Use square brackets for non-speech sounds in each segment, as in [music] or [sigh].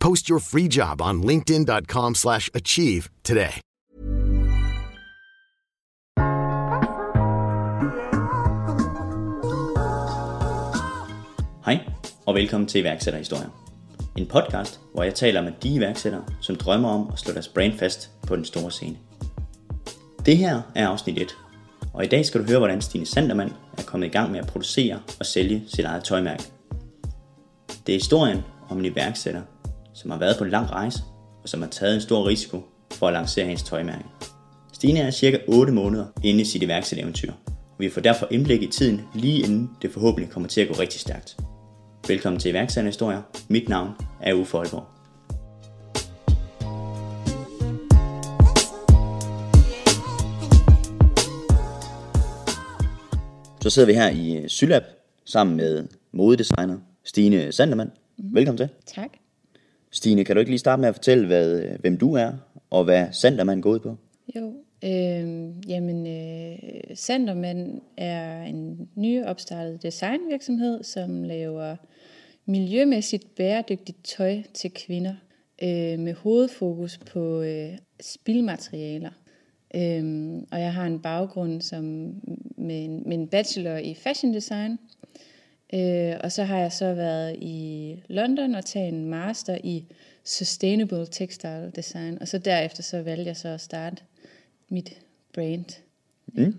Post your free job on linkedin.com/achieve slash achieve today. Hej, og velkommen til iværksætterhistorier. En podcast, hvor jeg taler med de iværksættere, som drømmer om at slå deres brand fast på den store scene. Det her er afsnit 1, og i dag skal du høre, hvordan Stine Sandermann er kommet i gang med at producere og sælge sit eget tøjmærke. Det er historien om en iværksætter, som har været på en lang rejse, og som har taget en stor risiko for at lancere hendes tøjmærke. Stine er cirka 8 måneder inde i sit iværksættereventyr, og vi får derfor indblik i tiden lige inden det forhåbentlig kommer til at gå rigtig stærkt. Velkommen til iværksætterhistorier. Mit navn er Uffe Aalborg. Så sidder vi her i Sylab sammen med modedesigner Stine Sandermann. Mm-hmm. Velkommen til. Tak. Stine, kan du ikke lige starte med at fortælle, hvad, øh, hvem du er, og hvad Sandermand går ud på? Jo, øh, jamen øh, Sanderman er en nyopstartet designvirksomhed, som laver miljømæssigt bæredygtigt tøj til kvinder øh, med hovedfokus på øh, spildmaterialer. Øhm, og jeg har en baggrund som med en, med en bachelor i fashion design. Øh, og så har jeg så været i London og taget en master i sustainable textile design. Og så derefter så valgte jeg så at starte mit brand. Mm.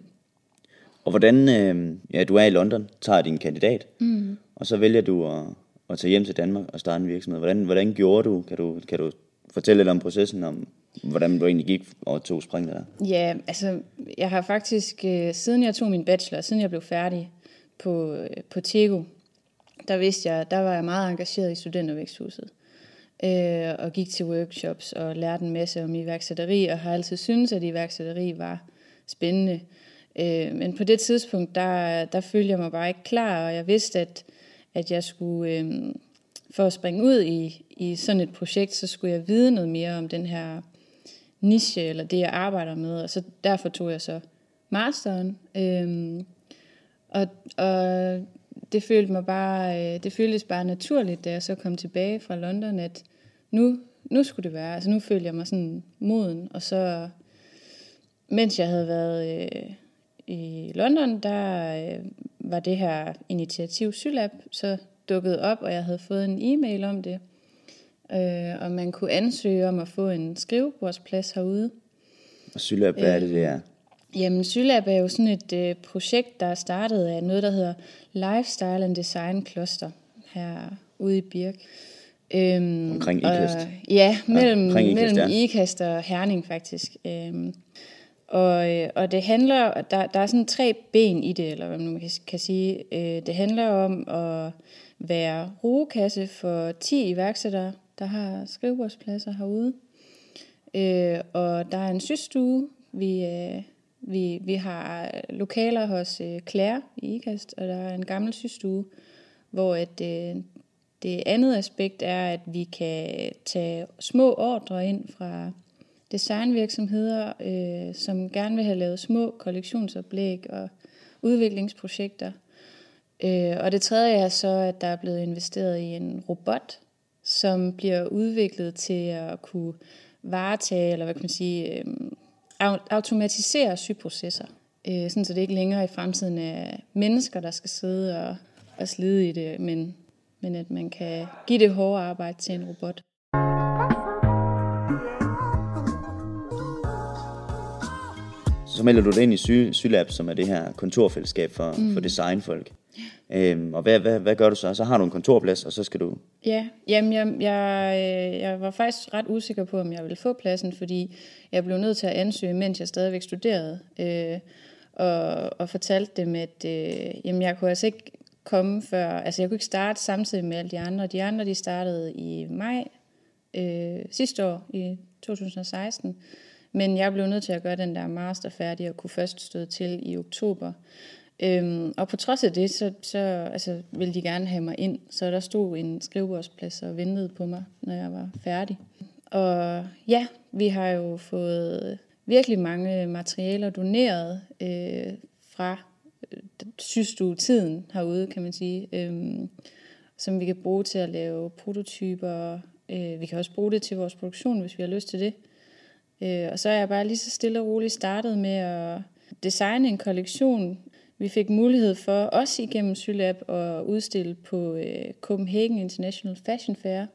Og hvordan, øh, ja, du er i London, tager din kandidat, mm. og så vælger du at, at tage hjem til Danmark og starte en virksomhed. Hvordan, hvordan gjorde du? Kan, du? kan du fortælle lidt om processen, om hvordan du egentlig gik og tog springet der? Ja, altså jeg har faktisk, øh, siden jeg tog min bachelor, siden jeg blev færdig på, øh, på Tego, der vidste jeg, der var jeg meget engageret i studentervæksthuset. Øh, og gik til workshops og lærte en masse om iværksætteri, og har altid syntes, at iværksætteri var spændende. Øh, men på det tidspunkt, der, der følte jeg mig bare ikke klar, og jeg vidste, at, at jeg skulle, øh, for at springe ud i, i sådan et projekt, så skulle jeg vide noget mere om den her niche, eller det jeg arbejder med, og så derfor tog jeg så masteren. Øh, og, og det følte mig bare, øh, det føltes bare naturligt, da jeg så kom tilbage fra London, at nu, nu skulle det være. Altså nu følte jeg mig sådan moden, og så, mens jeg havde været øh, i London, der øh, var det her initiativ Sylab så dukket op, og jeg havde fået en e-mail om det. Øh, og man kunne ansøge om at få en skrivebordsplads herude. Og Sylab, hvad er det, det er? Jamen, Sylab er jo sådan et øh, projekt, der er startet af noget, der hedder Lifestyle and Design Cluster her ude i Birk. Øhm, omkring IKAST? Og, ja, mellem, ja, IKAST, mellem ja. IKAST og Herning faktisk. Øhm, og, øh, og det handler, der, der er sådan tre ben i det, eller hvad man kan, kan sige. Øh, det handler om at være rugekasse for 10 iværksættere, der har skrivebordspladser herude. Øh, og der er en systue, vi, øh, vi, vi har lokaler hos øh, Claire i IKAST, og der er en gammel systue, hvor at, øh, det andet aspekt er, at vi kan tage små ordre ind fra designvirksomheder, øh, som gerne vil have lavet små kollektionsoplæg og udviklingsprojekter. Øh, og det tredje er så, at der er blevet investeret i en robot, som bliver udviklet til at kunne varetage, eller hvad kan man sige, øh, automatisere sygeprocesser. Øh, sådan så det ikke længere i fremtiden er mennesker, der skal sidde og, og slide i det, men, men at man kan give det hårde arbejde til en robot. Så melder du dig ind i Sy Sylab, som er det her kontorfællesskab for, mm. for designfolk. Øhm, og hvad, hvad, hvad gør du så? Så har du en kontorplads, og så skal du... Ja, jamen jeg, jeg, jeg var faktisk ret usikker på, om jeg ville få pladsen, fordi jeg blev nødt til at ansøge, mens jeg stadigvæk studerede. Øh, og, og fortalte dem, at øh, jamen jeg kunne altså ikke komme før... Altså jeg kunne ikke starte samtidig med alle de andre. De andre de startede i maj øh, sidste år, i 2016. Men jeg blev nødt til at gøre den der master færdig og kunne først stå til i oktober. Øhm, og på trods af det, så, så altså, ville de gerne have mig ind. Så der stod en skrivebordsplads og ventede på mig, når jeg var færdig. Og ja, vi har jo fået virkelig mange materialer doneret øh, fra øh, tiden herude, kan man sige, øh, som vi kan bruge til at lave prototyper. Øh, vi kan også bruge det til vores produktion, hvis vi har lyst til det. Øh, og så er jeg bare lige så stille og roligt startet med at designe en kollektion. Vi fik mulighed for, også igennem Sylab, at udstille på øh, Copenhagen International Fashion Fair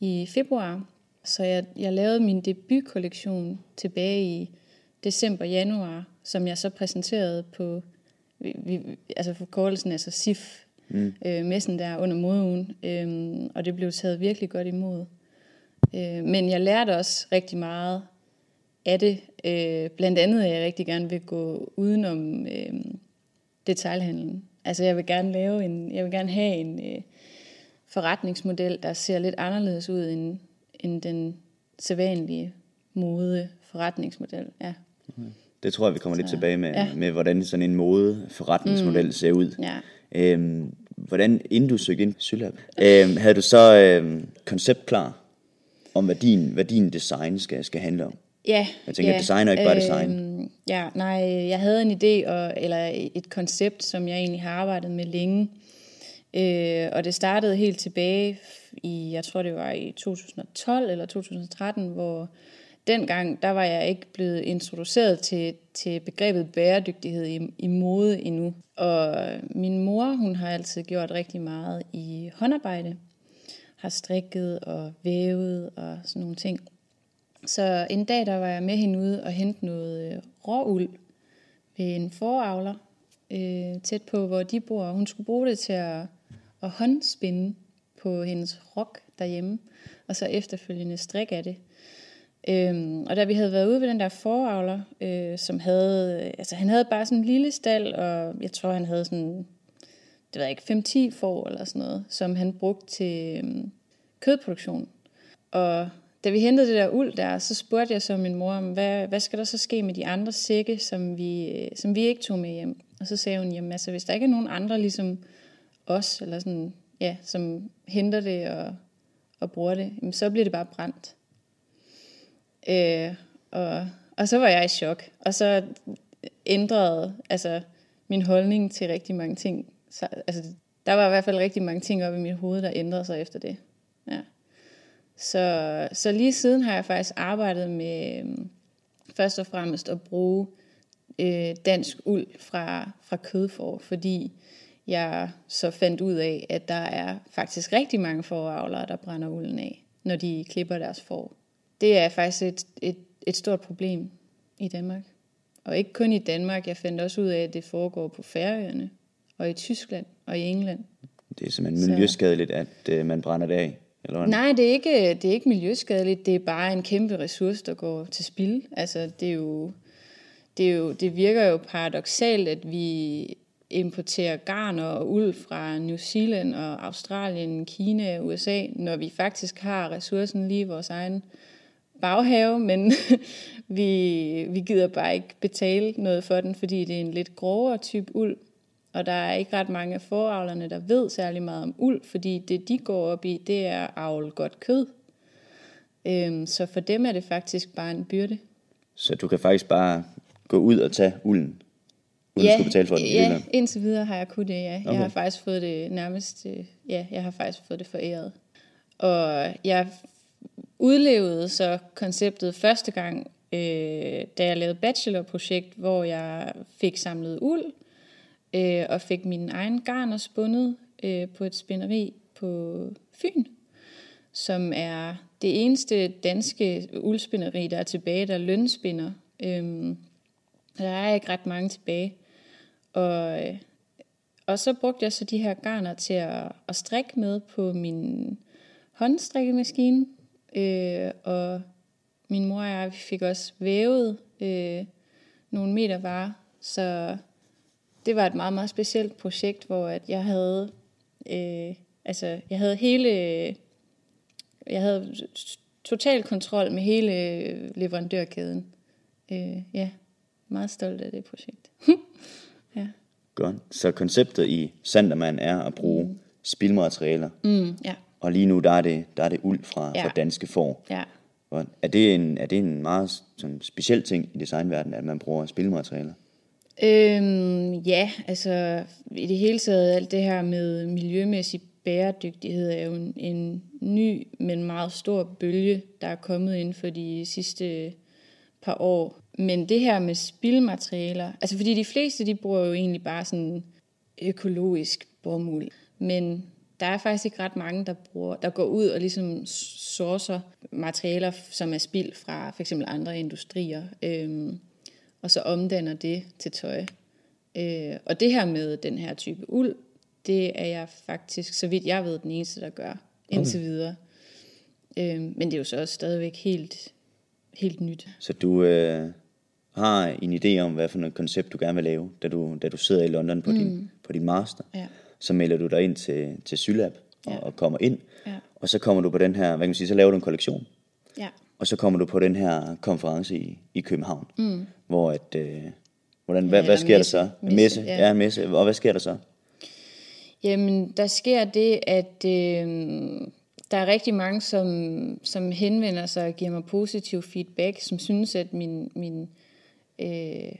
i februar. Så jeg, jeg lavede min debutkollektion tilbage i december-januar, som jeg så præsenterede på vi, vi, altså forkortelsen, altså SIF, mm. øh, messen der under modeugen, øh, og det blev taget virkelig godt imod. Øh, men jeg lærte også rigtig meget af det. Øh, blandt andet, at jeg rigtig gerne vil gå udenom øh, detaljhandlen. Altså jeg vil gerne lave en, jeg vil gerne have en øh, forretningsmodel, der ser lidt anderledes ud end, end den sædvanlige mode forretningsmodel. Ja. Det tror jeg, vi kommer så, lidt tilbage med, ja. med, hvordan sådan en mode forretningsmodel mm. ser ud. Ja. Øhm, hvordan, inden du søgte ind på Sylab, øhm, havde du så øhm, koncept klar? om, hvad din, hvad din design skal, skal handle om. Ja. Jeg tænker, ja, design er ikke bare design. Øh, ja, nej, jeg havde en idé, og, eller et koncept, som jeg egentlig har arbejdet med længe. Øh, og det startede helt tilbage i, jeg tror det var i 2012 eller 2013, hvor dengang, der var jeg ikke blevet introduceret til, til begrebet bæredygtighed i, i mode endnu. Og min mor, hun har altid gjort rigtig meget i håndarbejde har strikket og vævet og sådan nogle ting. Så en dag, der var jeg med hende ude og hente noget øh, råuld ved en foravler øh, tæt på, hvor de bor. Hun skulle bruge det til at, at håndspinde på hendes rok derhjemme, og så efterfølgende strik af det. Øhm, og da vi havde været ude ved den der foravler, øh, som havde, øh, altså han havde bare sådan en lille stald, og jeg tror han havde sådan det ved jeg ikke, 5-10 får eller sådan noget, som han brugte til øh, kødproduktion. Og da vi hentede det der uld der, så spurgte jeg så min mor, om, hvad, hvad skal der så ske med de andre sække, som vi, som vi ikke tog med hjem? Og så sagde hun, jamen altså, hvis der ikke er nogen andre ligesom os, eller sådan, ja, som henter det og, og bruger det, jamen, så bliver det bare brændt. Øh, og, og så var jeg i chok. Og så ændrede altså, min holdning til rigtig mange ting så, altså, der var i hvert fald rigtig mange ting op i mit hoved, der ændrede sig efter det. Ja. Så, så lige siden har jeg faktisk arbejdet med øhm, først og fremmest at bruge øh, dansk uld fra, fra kødfor, fordi jeg så fandt ud af, at der er faktisk rigtig mange foravlere, der brænder ulden af, når de klipper deres får. Det er faktisk et, et, et stort problem i Danmark. Og ikke kun i Danmark, jeg fandt også ud af, at det foregår på Færøerne, og i Tyskland og i England. Det er simpelthen miljøskadeligt, at øh, man brænder det af? Eller Nej, det er, ikke, det er ikke miljøskadeligt. Det er bare en kæmpe ressource, der går til spil. Altså, det, er jo, det, er jo, det virker jo paradoxalt, at vi importerer garn og uld fra New Zealand og Australien, Kina og USA, når vi faktisk har ressourcen lige i vores egen baghave, men [laughs] vi, vi gider bare ikke betale noget for den, fordi det er en lidt grovere type uld, og der er ikke ret mange af foravlerne, der ved særlig meget om uld, fordi det de går op i, det er avl godt kød. Øhm, så for dem er det faktisk bare en byrde. Så du kan faktisk bare gå ud og tage ulden? uden ja, at skulle betale for det i ja, Jylland? indtil videre har jeg kunnet det, ja. Okay. Jeg har faktisk fået det nærmest, øh, ja, jeg har faktisk fået det foræret. Og jeg udlevede så konceptet første gang, øh, da jeg lavede bachelorprojekt, hvor jeg fik samlet uld, øh, og fik min egen garner spundet øh, på et spinderi på Fyn, som er det eneste danske uldspinderi, der er tilbage, der er lønspinder. Øhm, der er ikke ret mange tilbage. Og, øh, og så brugte jeg så de her garner til at, at strikke med på min håndstrikkemaskine. Øh, og min mor og jeg vi fik også vævet øh, nogle meter varer. Så det var et meget, meget specielt projekt, hvor at jeg havde, øh, altså, jeg havde hele, jeg havde total kontrol med hele leverandørkæden. Øh, ja, meget stolt af det projekt. [laughs] ja. Godt. Så konceptet i Sanderman er at bruge mm. spildmaterialer, Mm, ja, og lige nu der er det, der er det uld fra, Ja. fra danske får. ja. Godt. Er det en, er det en meget sådan, speciel ting i designverdenen, at man bruger spildmaterialer? Øhm, ja, altså i det hele taget alt det her med miljømæssig bæredygtighed er jo en, en ny, men meget stor bølge, der er kommet inden for de sidste par år. Men det her med spildmaterialer, altså fordi de fleste de bruger jo egentlig bare sådan økologisk bomuld, men der er faktisk ikke ret mange, der, bruger, der går ud og ligesom sourcer materialer, som er spild fra for eksempel andre industrier. Øhm, og så omdanner det til tøj. Øh, og det her med den her type uld, det er jeg faktisk, så vidt jeg ved, den eneste, der gør indtil videre. Øh, men det er jo så også stadigvæk helt, helt nyt. Så du øh, har en idé om, hvad for noget koncept du gerne vil lave, da du, da du sidder i London på, mm. din, på din master. Ja. Så melder du dig ind til, til Sylab og, Ja. og kommer ind. Ja. Og så kommer du på den her, hvad kan man sige, så laver du en kollektion. Ja. Og så kommer du på den her konference i, i København, mm. hvor at, øh, hvordan, hvad, hvad eller sker der messe. så? Messe, messe, ja. ja. ja, messe. Og hvad sker der så? Jamen, der sker det, at øh, der er rigtig mange, som, som henvender sig og giver mig positiv feedback, som synes, at min, min, øh,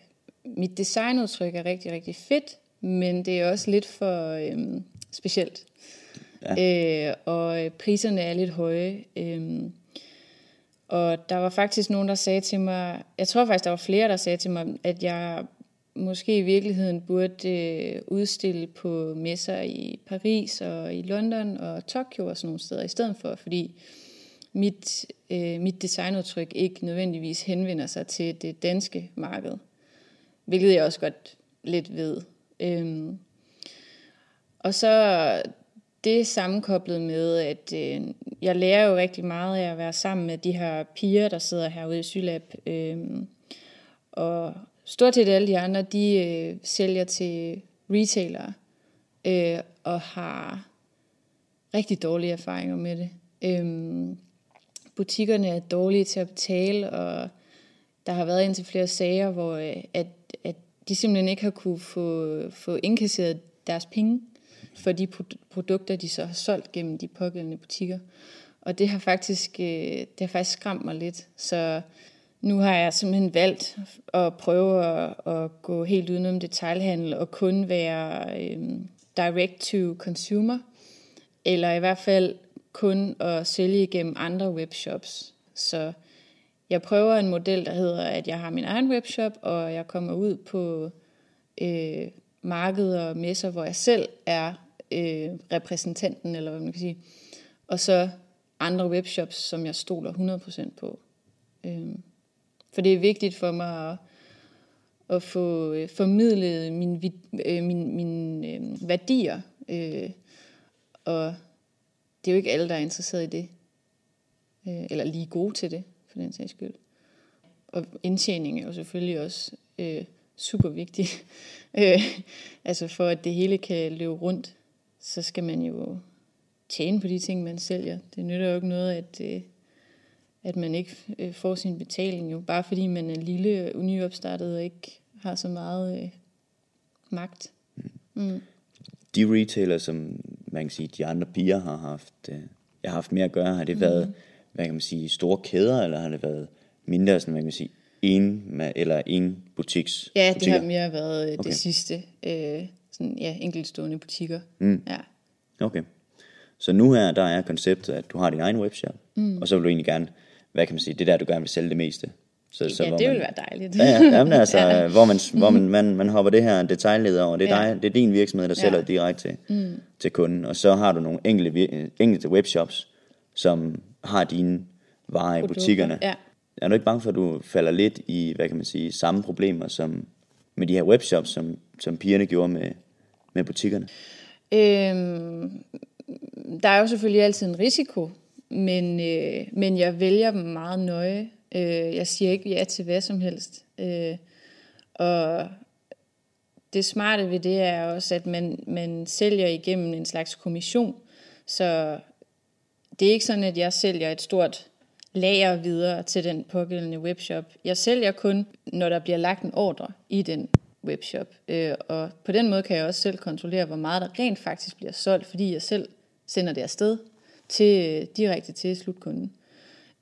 mit designudtryk er rigtig, rigtig fedt, men det er også lidt for øh, specielt. Ja. Øh, og priserne er lidt høje. Øh, og der var faktisk nogen, der sagde til mig, jeg tror faktisk, der var flere, der sagde til mig, at jeg måske i virkeligheden burde øh, udstille på messer i Paris og i London og Tokyo og sådan nogle steder i stedet for, fordi mit, øh, mit designudtryk ikke nødvendigvis henvender sig til det danske marked, hvilket jeg også godt lidt ved. Øhm, og så det sammenkoblet med, at øh, jeg lærer jo rigtig meget af at være sammen med de her piger, der sidder herude i Sylab. Øh, og stort set alle de andre, de øh, sælger til retailere øh, og har rigtig dårlige erfaringer med det. Øh, butikkerne er dårlige til at betale, og der har været indtil flere sager, hvor øh, at, at de simpelthen ikke har kunne få, få indkasseret deres penge for de produkter, de så har solgt gennem de pågældende butikker. Og det har faktisk, øh, det har faktisk skræmt mig lidt. Så nu har jeg simpelthen valgt at prøve at, at gå helt udenom detailhandel og kun være øhm, direct to consumer, eller i hvert fald kun at sælge igennem andre webshops. Så jeg prøver en model, der hedder, at jeg har min egen webshop, og jeg kommer ud på øh, markeder og messer, hvor jeg selv er øh, repræsentanten, eller hvad man kan sige. Og så andre webshops, som jeg stoler 100% på. Øh, for det er vigtigt for mig at, at få øh, formidlet mine, øh, mine, mine øh, værdier. Øh, og det er jo ikke alle, der er interesseret i det. Øh, eller lige gode til det, for den sags skyld. Og indtjening er jo selvfølgelig også øh, super vigtig. [laughs] øh, altså for at det hele kan løbe rundt, så skal man jo tjene på de ting, man sælger. Det nytter jo ikke noget, at, øh, at man ikke øh, får sin betaling, jo bare fordi man er lille og nyopstartet og ikke har så meget øh, magt. De retailer, som man kan sige, de andre piger har haft, øh, jeg har haft mere at gøre, har det været, hvad kan man sige, store kæder, eller har det været mindre, sådan, man kan sige, en eller en butiks Ja, det butikker? har mere været øh, Okay. det sidste. Øh, sådan, ja, enkeltstående butikker. Mm. Ja. Okay. Så nu her, der er konceptet, at du har din egen webshop, mm. og så vil du egentlig gerne, hvad kan man sige, det er der, du gerne vil sælge det meste. Så, så ja, det man, vil være dejligt. Ja, ja, jamen, [laughs] altså, ja. hvor, man, hvor man, [laughs] man, man hopper det her detaljleder over. Det er, Ja. dig, det er din virksomhed, der sælger Ja. direkte til, mm. til kunden. Og så har du nogle enkelte, enkelte webshops, som har dine varer i Produkter, butikkerne. ja. Er du ikke bange for, at du falder lidt i, hvad kan man sige, samme problemer som med de her webshops, som, som pigerne gjorde med, med butikkerne? Øhm, der er jo selvfølgelig altid en risiko, men, øh, men jeg vælger dem meget nøje. Øh, jeg siger ikke ja til hvad som helst. Øh, og det smarte ved det er også, at man, man sælger igennem en slags kommission. Så det er ikke sådan, at jeg sælger et stort lager videre til den pågældende webshop. Jeg sælger kun, når der bliver lagt en ordre i den webshop. Øh, og på den måde kan jeg også selv kontrollere, hvor meget der rent faktisk bliver solgt, fordi jeg selv sender det afsted til, øh, direkte til slutkunden.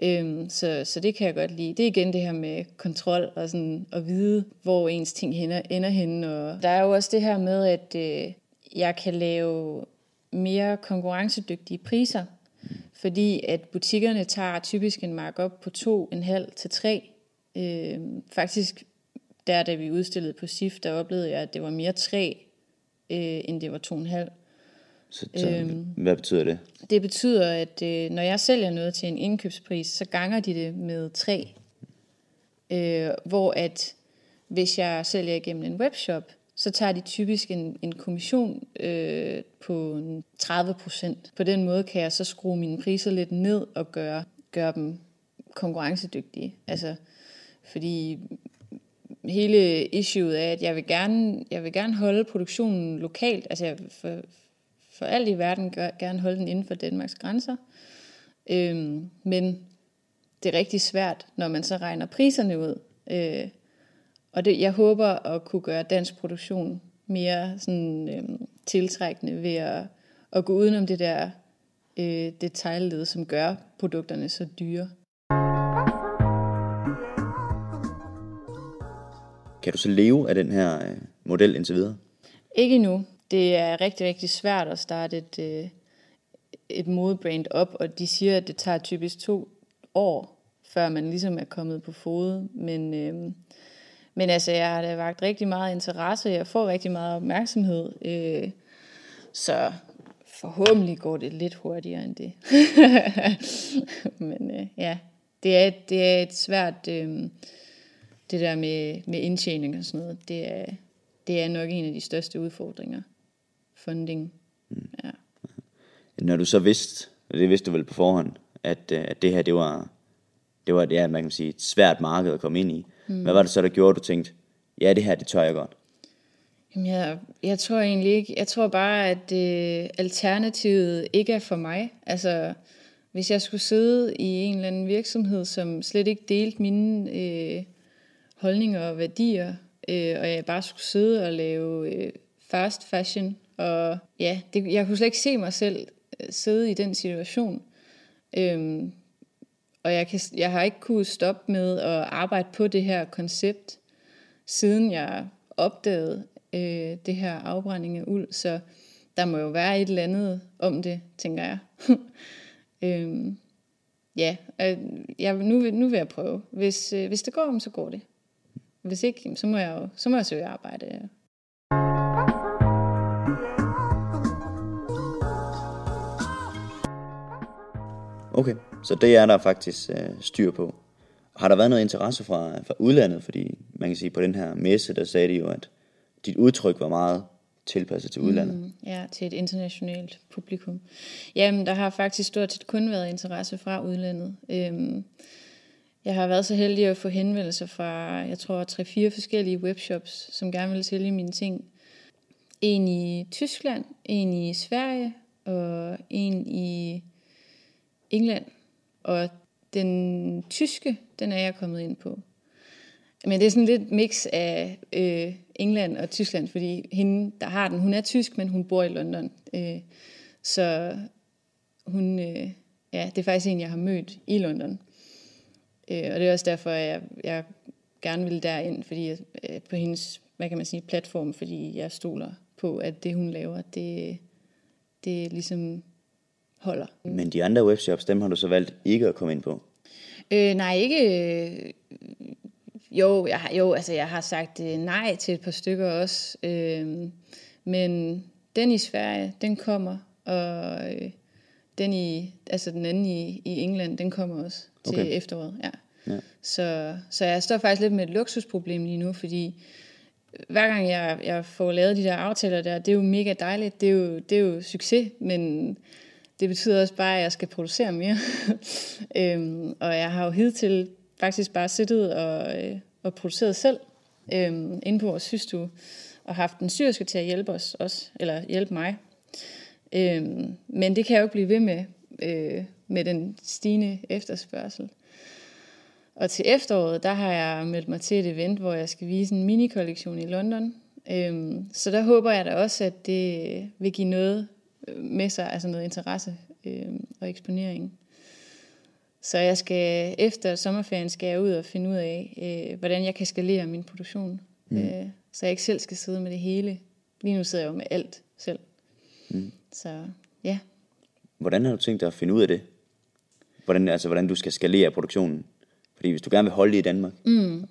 Øhm, så, så det kan jeg godt lide. Det er igen det her med kontrol og sådan at vide, hvor ens ting ender, ender henne. Og der er jo også det her med, at øh, jeg kan lave mere konkurrencedygtige priser, fordi at butikkerne tager typisk en markup på 2,5 til 3. Øh, faktisk, der da vi udstillede på SIF, der oplevede jeg, at det var mere 3, øh, end det var 2,5. Så, så øhm, hvad betyder det? Det betyder, at øh, når jeg sælger noget til en indkøbspris, så ganger de det med 3. Øh, hvor at hvis jeg sælger igennem en webshop, så tager de typisk en, en kommission øh, på en 30 procent. På den måde kan jeg så skrue mine priser lidt ned og gøre, gøre dem konkurrencedygtige. Altså, fordi hele issueet er, at jeg vil gerne, jeg vil gerne holde produktionen lokalt. Altså, jeg vil for, for alt i verden gør, gerne holde den inden for Danmarks grænser. Øhm, men det er rigtig svært, når man så regner priserne ud. Øh, og det, jeg håber at kunne gøre dansk produktion mere sådan, øhm, tiltrækkende ved at, at gå udenom det der øh, detaljled, som gør produkterne så dyre. Kan du så leve af den her øh, model indtil videre? Ikke nu. Det er rigtig, rigtig svært at starte et, øh, et modebrand op, og de siger, at det tager typisk to år, før man ligesom er kommet på fod. Men, øh, men altså, jeg har da vagt rigtig meget interesse, jeg får rigtig meget opmærksomhed, øh, så forhåbentlig går det lidt hurtigere end det. [laughs] men øh, ja, det er, det er et svært, øh, det der med, med indtjening og sådan noget, det er, det er nok en af de største udfordringer. Funding. Ja. Når du så vidste, og det vidste du vel på forhånd, at, øh, at det her, det var, det var er, man kan sige, et svært marked at komme ind i. Mm. Hvad var det så, der gjorde, at du tænkte, ja, det her, det tør jeg godt? Jamen, jeg, jeg tror egentlig ikke, jeg tror bare, at øh, alternativet ikke er for mig. Altså, hvis jeg skulle sidde i en eller anden virksomhed, som slet ikke delte mine øh, holdninger og værdier, øh, og jeg bare skulle sidde og lave øh, fast fashion, og ja, det, jeg kunne slet ikke se mig selv øh, sidde i den situation. Øhm, og jeg, kan, jeg har ikke kunnet stoppe med at arbejde på det her koncept, siden jeg opdagede øh, det her afbrænding af uld. Så der må jo være et eller andet om det, tænker jeg. [laughs] øhm, ja, øh, jeg, nu, vil- nu vil jeg prøve. Hvis, øh, hvis det går, så går det. Hvis ikke, så må jeg jo så må jeg søge arbejde. Okay, så det er der faktisk øh, styr på. Har der været noget interesse fra, fra udlandet? Fordi man kan sige, på den her messe, der sagde de jo, at dit udtryk var meget tilpasset til udlandet. Mm. Ja, til et internationalt publikum. Jamen, der har faktisk stort set kun været interesse fra udlandet. Øhm, jeg har været så heldig at få henvendelser fra, jeg tror, tre-fire forskellige webshops, som gerne vil sælge mine ting. En i Tyskland, en i Sverige og en i England. Og den tyske, den er jeg kommet ind på. Men det er sådan lidt mix af øh, England og Tyskland, fordi hende, der har den, hun er tysk, men hun bor i London. Øh, så hun, øh, ja, det er faktisk en, jeg har mødt i London. Øh, og det er også derfor, at jeg, jeg gerne ville derind, fordi jeg, øh, på hendes, hvad kan man sige, platform, fordi jeg stoler på, at det hun laver, det, det ligesom holder. Men de andre webshops, dem har du så valgt ikke at komme ind på? Øh, nej, ikke... Øh, jo, jeg har, jo, altså jeg har sagt øh, nej til et par stykker også. Øh, men den i Sverige, den kommer, og øh, den i, altså den anden i, i England, den kommer også til okay. efteråret. Ja. Ja. Så, så jeg står faktisk lidt med et luksusproblem lige nu, fordi hver gang jeg, jeg får lavet de der aftaler der, det er jo mega dejligt, det er jo, det er jo succes, men det betyder også bare, at jeg skal producere mere. [laughs] øhm, og jeg har jo hidtil faktisk bare siddet og, øh, og produceret selv øhm, inde på vores systue, og haft en syrske til at hjælpe os også, eller hjælpe mig. Øhm, men det kan jeg jo ikke blive ved med, øh, med den stigende efterspørgsel. Og til efteråret, der har jeg meldt mig til et event, hvor jeg skal vise en mini-kollektion i London. Øhm, så der håber jeg da også, at det vil give noget med sig, altså noget interesse øhm, og eksponering. Så jeg skal efter sommerferien skal jeg ud og finde ud af, øh, hvordan jeg kan skalere min produktion. Mm. Øh, så jeg ikke selv skal sidde med det hele. Lige nu sidder jeg jo med alt selv. Mm. Så ja. Hvordan har du tænkt dig at finde ud af det? Hvordan, altså, hvordan du skal skalere produktionen? Fordi hvis du gerne vil holde det i Danmark. Mm.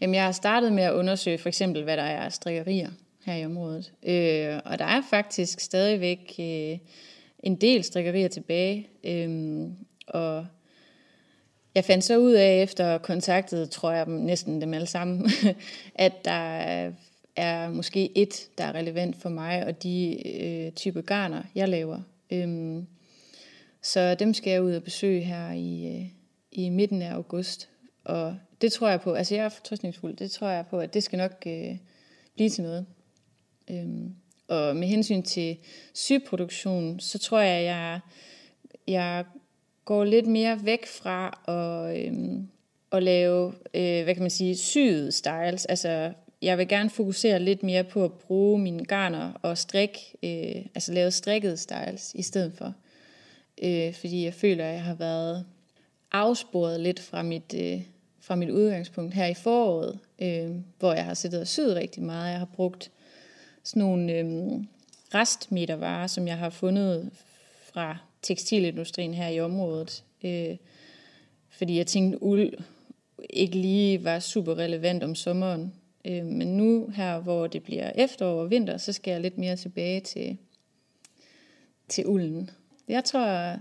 Jamen, jeg har startet med at undersøge for eksempel, hvad der er strikkerier her i området. Øh, og der er faktisk stadigvæk øh, en del strikkerier tilbage. Øh, og jeg fandt så ud af, efter kontaktet, tror jeg næsten dem alle sammen, [laughs] at der er måske et, der er relevant for mig, og de øh, type garner, jeg laver. Øhm, så dem skal jeg ud og besøge her i, øh, i midten af august. Og det tror jeg på, altså jeg er fortrystningsfuld, det tror jeg på, at det skal nok øh, blive til noget. Øhm, og med hensyn til sygproduktion, så tror jeg, jeg, jeg går lidt mere væk fra at, øhm, at lave, øh, hvad kan man sige, syede styles. Altså, jeg vil gerne fokusere lidt mere på at bruge mine garner og strik, øh, altså lave strikkede styles i stedet for. Øh, fordi jeg føler, at jeg har været afsporet lidt fra mit, øh, fra mit udgangspunkt her i foråret, øh, hvor jeg har siddet og syet rigtig meget. Jeg har brugt sådan nogle øh, restmetervarer, som jeg har fundet fra tekstilindustrien her i området. Øh, fordi jeg tænkte, uld ikke lige var super relevant om sommeren. Øh, men nu her, hvor det bliver efterår og vinter, så skal jeg lidt mere tilbage til, til ulden. Jeg tror,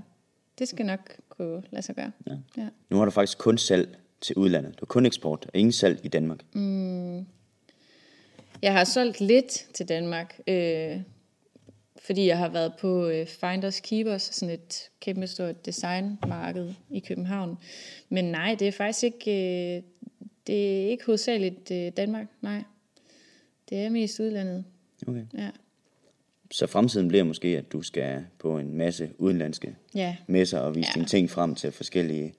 det skal nok kunne lade sig gøre. Ja. Ja. Nu har du faktisk kun salg til udlandet. Du har kun eksport og ingen salg i Danmark. Mm. Jeg har solgt lidt til Danmark, øh, fordi jeg har været på øh, Finders Keepers, sådan et kæmpe stort designmarked i København. Men nej, det er faktisk ikke, øh, det er ikke hovedsageligt øh, Danmark, nej. Det er mest udlandet. Okay. Ja. Så fremtiden bliver måske, at du skal på en masse udenlandske Ja. messer og vise Ja. dine ting frem til forskellige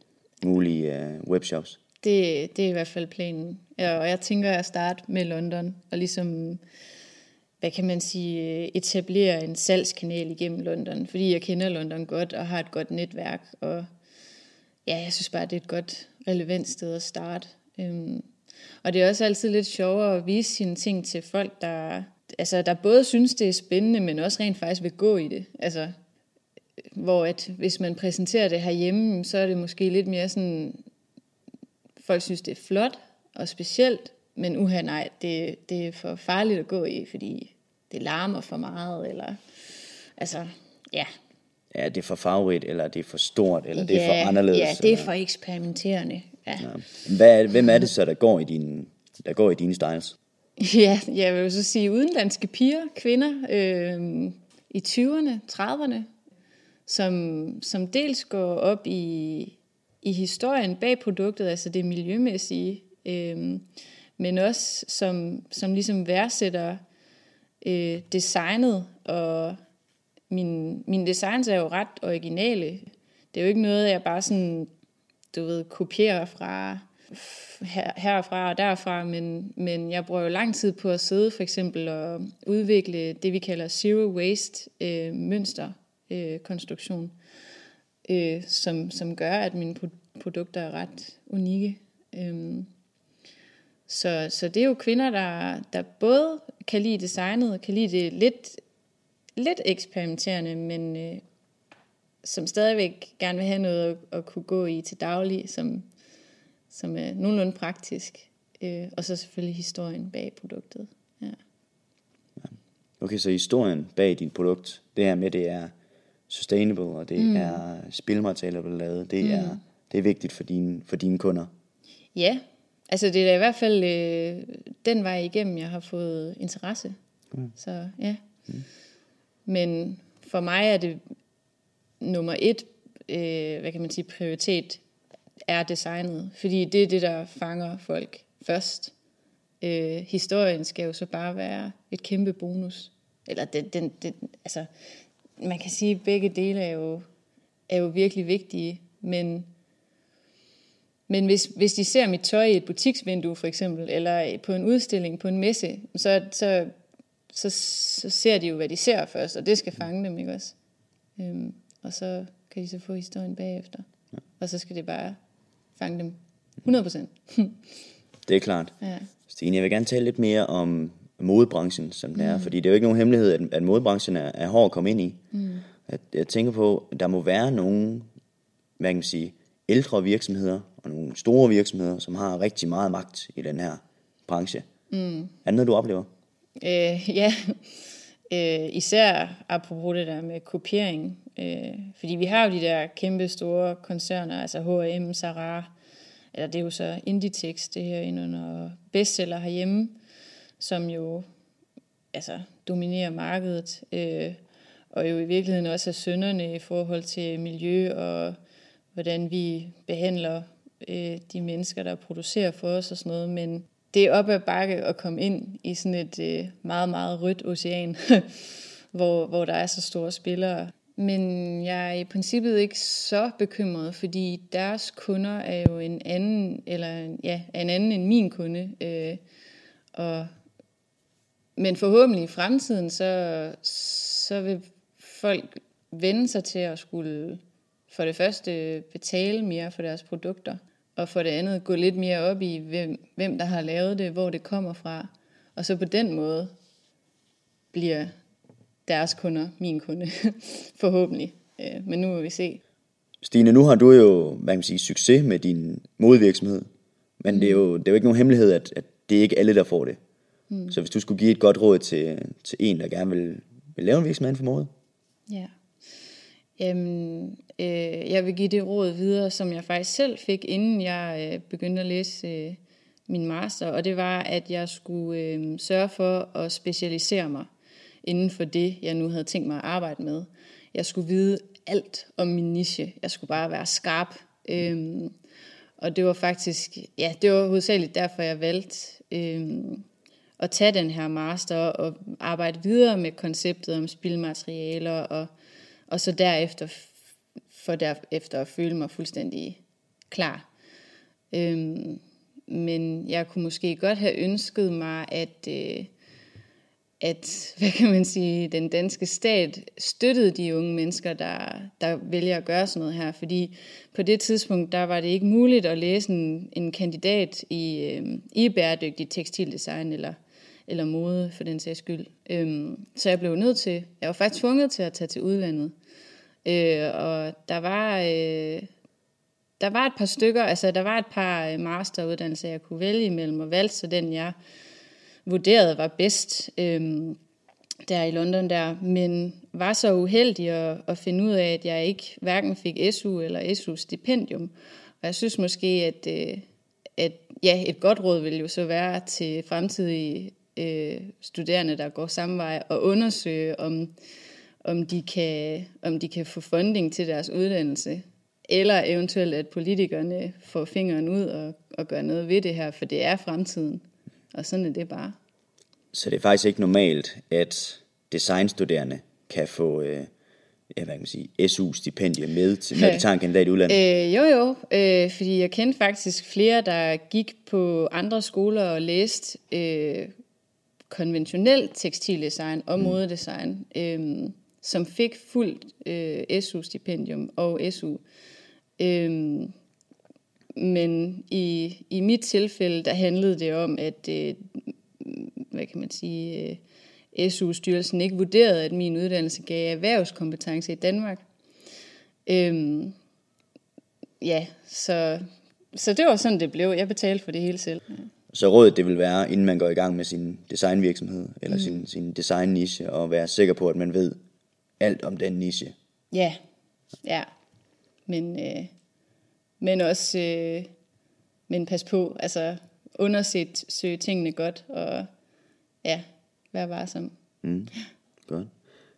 mulige uh, webshops. Det, det er i hvert fald planen. Og jeg tænker at starte med London, og ligesom, hvad kan man sige, etablere en salgskanal igennem London, fordi jeg kender London godt og har et godt netværk, og ja, jeg synes bare, det er et godt relevant sted at starte. Øhm, og det er også altid lidt sjovere at vise sine ting til folk, der, altså, der både synes, det er spændende, men også rent faktisk vil gå i det. Altså, hvor at hvis man præsenterer det herhjemme, så er det måske lidt mere sådan, folk synes, det er flot og specielt, men uha nej, det, det er for farligt at gå i, fordi det larmer for meget, eller altså, ja. Ja, det er for farverigt, eller det er for stort, eller det er for anderledes. Ja, det er for eksperimenterende. Ja. Ja. Hvad er, hvem er det så, der går i dine, der går i dine styles? [laughs] Ja, jeg vil jo så sige udenlandske piger, kvinder øh, i 20'erne, 30'erne, som, som dels går op i, i historien bag produktet, altså det miljømæssige, øh, men også som, som ligesom værdsætter øh, designet, og min, mine designs er jo ret originale. Det er jo ikke noget, jeg bare sådan, du ved, kopiere fra her, herfra og derfra, men, men jeg bruger jo lang tid på at sidde for eksempel og udvikle det, vi kalder zero waste øh, mønster øh, konstruktion, øh, som, som gør, at mine pro- produkter er ret unikke. Øh, Så, så det er jo kvinder, der, der både kan lide designet, kan lide det lidt, lidt eksperimenterende, men øh, som stadigvæk gerne vil have noget at, at kunne gå i til daglig, som, som er nogenlunde praktisk. Øh, og så selvfølgelig historien bag produktet. Ja. Okay, så historien bag dit produkt, det her med, det er sustainable, og det mm. er spilmaterialer, der er lavet, det, mm. er, det er vigtigt for dine, for dine kunder. Ja, altså det er da i hvert fald øh, den vej igennem, jeg har fået interesse. Mm. Så ja. Mm. Men for mig er det nummer et, øh, hvad kan man sige, prioritet, er designet. Fordi det er det, der fanger folk først. Øh, historien skal jo så bare være et kæmpe bonus. Eller den, den, den, altså, man kan sige, at begge dele er jo, er jo virkelig vigtige, men, men hvis, hvis de ser mit tøj i et butiksvindue for eksempel, eller på en udstilling på en messe, så, så, så, så ser de jo, hvad de ser først, og det skal fange dem, ikke også? Øhm, og så kan de så få historien bagefter. Ja. Og så skal det bare fange dem 100%. [laughs] det er klart. Ja. Stine, jeg vil gerne tale lidt mere om modebranchen, som den er. Mm. Fordi det er jo ikke nogen hemmelighed, at, at modebranchen er, er hård at komme ind i. Mm. At, jeg tænker på, at der må være nogle, hvad kan man sige, ældre virksomheder og nogle store virksomheder, som har rigtig meget magt i den her branche. Mm. Er det noget, du oplever? Øh, [laughs] ja, øh, især apropos det der med kopiering. Øh, fordi vi har jo de der kæmpe store koncerner, altså H&M, Zara, eller det er jo så Inditex, det her under bestseller herhjemme, som jo altså, dominerer markedet, øh, og jo i virkeligheden også er sønderne i forhold til miljø og hvordan vi behandler øh, de mennesker, der producerer for os og sådan noget. Men det er op ad bakke at komme ind i sådan et øh, meget, meget rødt ocean, [laughs] hvor, hvor der er så store spillere. Men jeg er i princippet ikke så bekymret, fordi deres kunder er jo en anden, eller ja, en anden end min kunde. Øh, og men forhåbentlig i fremtiden, så, så vil folk vende sig til at skulle for det første betale mere for deres produkter, og for det andet gå lidt mere op i, hvem, hvem der har lavet det, hvor det kommer fra. Og så på den måde bliver deres kunder min kunde, [laughs] forhåbentlig. Øh, men nu må vi se. Stine, nu har du jo hvad kan man sige, succes med din modvirksomhed, men mm. det, er jo, det er jo ikke nogen hemmelighed, at, at det er ikke alle, der får det. Mm. Så hvis du skulle give et godt råd til, til en, der gerne vil, vil lave en virksomhed for mode? Ja. Jamen, øh, jeg vil give det råd videre, som jeg faktisk selv fik, inden jeg øh, begyndte at læse øh, min master, og det var, at jeg skulle øh, sørge for at specialisere mig inden for det, jeg nu havde tænkt mig at arbejde med. Jeg skulle vide alt om min niche. Jeg skulle bare være skarp. Øhm, og det var faktisk, ja, det var hovedsageligt derfor, jeg valgte øhm, at tage den her master og arbejde videre med konceptet om spildmaterialer, og, og så derefter for derefter at føle mig fuldstændig klar. Øhm, men jeg kunne måske godt have ønsket mig, at, øh, at [laughs] hvad kan man sige, den danske stat støttede de unge mennesker, der, der vælger at gøre sådan noget her. Fordi på det tidspunkt, der var det ikke muligt at læse en, en kandidat i, øh, i bæredygtig tekstildesign eller eller mode for den sags skyld. Øhm, så jeg blev nødt til, jeg var faktisk tvunget til at tage til udlandet. Øh, og der var, øh, der var et par stykker, altså der var et par øh, masteruddannelser, jeg kunne vælge imellem, og valgte så den, jeg vurderede var bedst øh, der i London der, men var så uheldig at, at finde ud af, at jeg ikke hverken fik SU eller SU-stipendium. Og jeg synes måske, at, øh, at ja, et godt råd ville jo så være til fremtidige øh, studerende, der går samme vej, og undersøge, om, om, de kan, om de kan få funding til deres uddannelse, eller eventuelt, at politikerne får fingeren ud og, og gør noget ved det her, for det er fremtiden, og sådan er det bare. Så det er faktisk ikke normalt, at designstuderende kan få øh, ja, hvad kan man sige, SU-stipendie med, til, når de tager en kandidat i udlandet? [laughs] Øh, jo, jo, øh, fordi jeg kendte faktisk flere, der gik på andre skoler og læste øh, konventionelt tekstildesign og mm. modedesign, øh, som fik fuldt øh, SU-stipendium og SU. Øh, men i, i mit tilfælde, der handlede det om, at, øh, hvad kan man sige, øh, SU-styrelsen ikke vurderede, at min uddannelse gav erhvervskompetence i Danmark. Øhm, ja, så, så det var sådan, det blev. Jeg betalte for det hele selv. Så rådet det vil være, inden man går i gang med sin designvirksomhed, eller mm. sin, sin design-niche, og være sikker på, at man ved alt om den niche. Ja, ja. Men, øh, men også, øh, men pas på, altså undersøg søge tingene godt, og ja, vær varsom. Mm. Godt.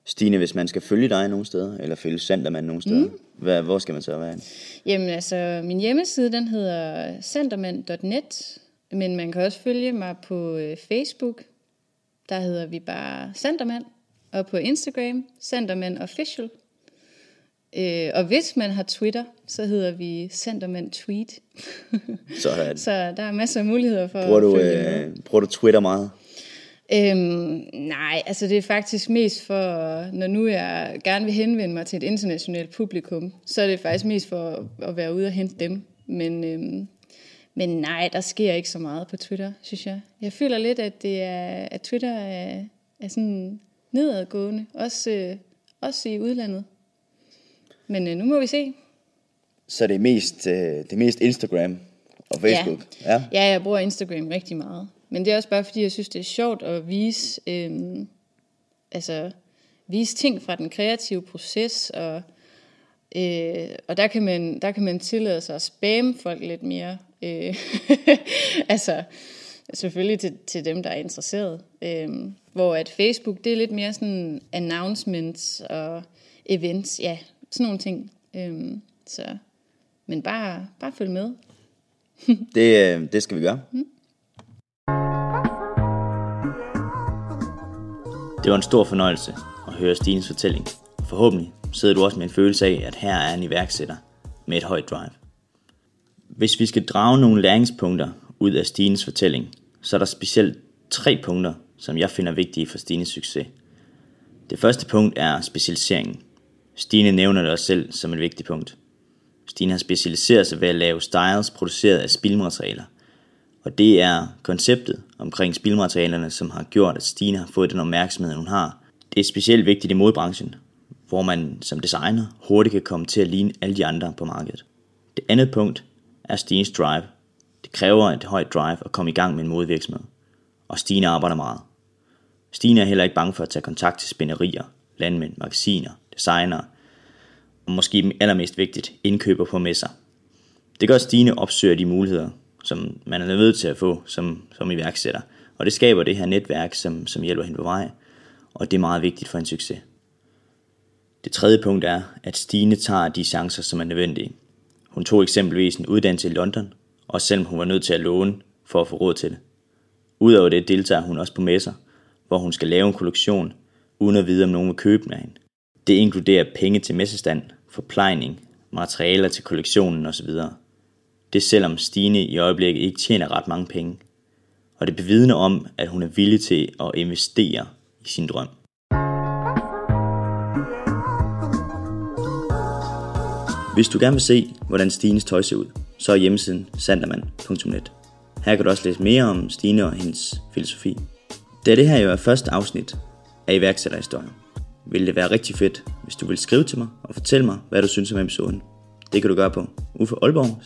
Stine, hvis man skal følge dig nogle steder, eller følge Centermand nogle steder, mm. hvad, hvor skal man så være? Jamen altså, min hjemmeside, den hedder centermand.net, men man kan også følge mig på øh, Facebook, der hedder vi bare Centermand, og på Instagram, Centermand Official. Øh, og hvis man har Twitter, så hedder vi Centermand Tweet. [laughs] Sådan. så der er masser af muligheder for bruger du, at følge øh, Bruger du Twitter meget? Øhm, nej, altså det er faktisk mest for, når nu jeg gerne vil henvende mig til et internationalt publikum, så er det faktisk mest for at være ude og hente dem. Men, øhm, men nej, der sker ikke så meget på Twitter, synes jeg. Jeg føler lidt, at, det er, at Twitter er, er sådan nedadgående, også, øh, også i udlandet. Men øh, nu må vi se. Så det er mest, øh, det er mest Instagram og Facebook? Ja. ja. ja, jeg bruger Instagram rigtig meget. Men det er også bare, fordi jeg synes, det er sjovt at vise, øh, altså, vise ting fra den kreative proces, og, øh, og der, kan man, der kan man tillade sig at spamme folk lidt mere. Øh, [laughs] altså, selvfølgelig til, til dem, der er interesseret. Øh, hvor at Facebook, det er lidt mere sådan announcements og events, ja, sådan nogle ting. Øh, så, men bare, bare følg med. [laughs] det, øh, det skal vi gøre. Mm. Det var en stor fornøjelse at høre Stines fortælling. Forhåbentlig sidder du også med en følelse af, at her er en iværksætter med et højt drive. Hvis vi skal drage nogle læringspunkter ud af Stines fortælling, så er der specielt tre punkter, som jeg finder vigtige for Stines succes. Det første punkt er specialiseringen. Stine nævner det også selv som et vigtigt punkt. Stine har specialiseret sig ved at lave styles produceret af spilmaterialer – og det er konceptet omkring spilmaterialerne, som har gjort, at Stine har fået den opmærksomhed, hun har. Det er specielt vigtigt i modbranchen, hvor man som designer hurtigt kan komme til at ligne alle de andre på markedet. Det andet punkt er Stines drive. Det kræver et højt drive at komme i gang med en modvirksomhed. Og Stine arbejder meget. Stine er heller ikke bange for at tage kontakt til spænderier, landmænd, magasiner, designere, og måske allermest vigtigt, indkøber på messer. Det gør Stine opsøger de muligheder, som man er nødt til at få som, som iværksætter. Og det skaber det her netværk, som, som hjælper hende på vej, og det er meget vigtigt for en succes. Det tredje punkt er, at Stine tager de chancer, som er nødvendige. Hun tog eksempelvis en uddannelse i London, og selvom hun var nødt til at låne for at få råd til det. Udover det deltager hun også på messer, hvor hun skal lave en kollektion, uden at vide om nogen vil købe den af hende. Det inkluderer penge til messestand, forplejning, materialer til kollektionen osv. Det selvom Stine i øjeblikket ikke tjener ret mange penge. Og det bevidner om, at hun er villig til at investere i sin drøm. Hvis du gerne vil se, hvordan Stines tøj ser ud, så er hjemmesiden sanderman.net. Her kan du også læse mere om Stine og hendes filosofi. Da det her jo er første afsnit af iværksætterhistorien, vil det være rigtig fedt, hvis du vil skrive til mig og fortælle mig, hvad du synes om episoden. Det kan du gøre på uffeolborg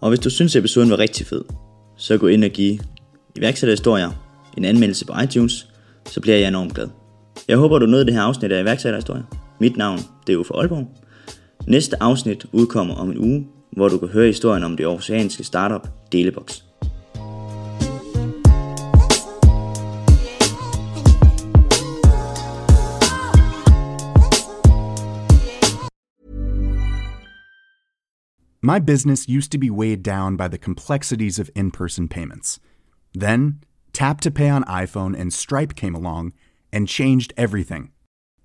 Og hvis du synes, at episoden var rigtig fed, så gå ind og give iværksætterhistorier en anmeldelse på iTunes, så bliver jeg enormt glad. Jeg håber, du nåede det her afsnit af iværksætterhistorier. Mit navn det er Uffe Aalborg. Næste afsnit udkommer om en uge, hvor du kan høre historien om det oceanske startup Delebox. My business used to be weighed down by the complexities of in person payments. Then, Tap to Pay on iPhone and Stripe came along and changed everything.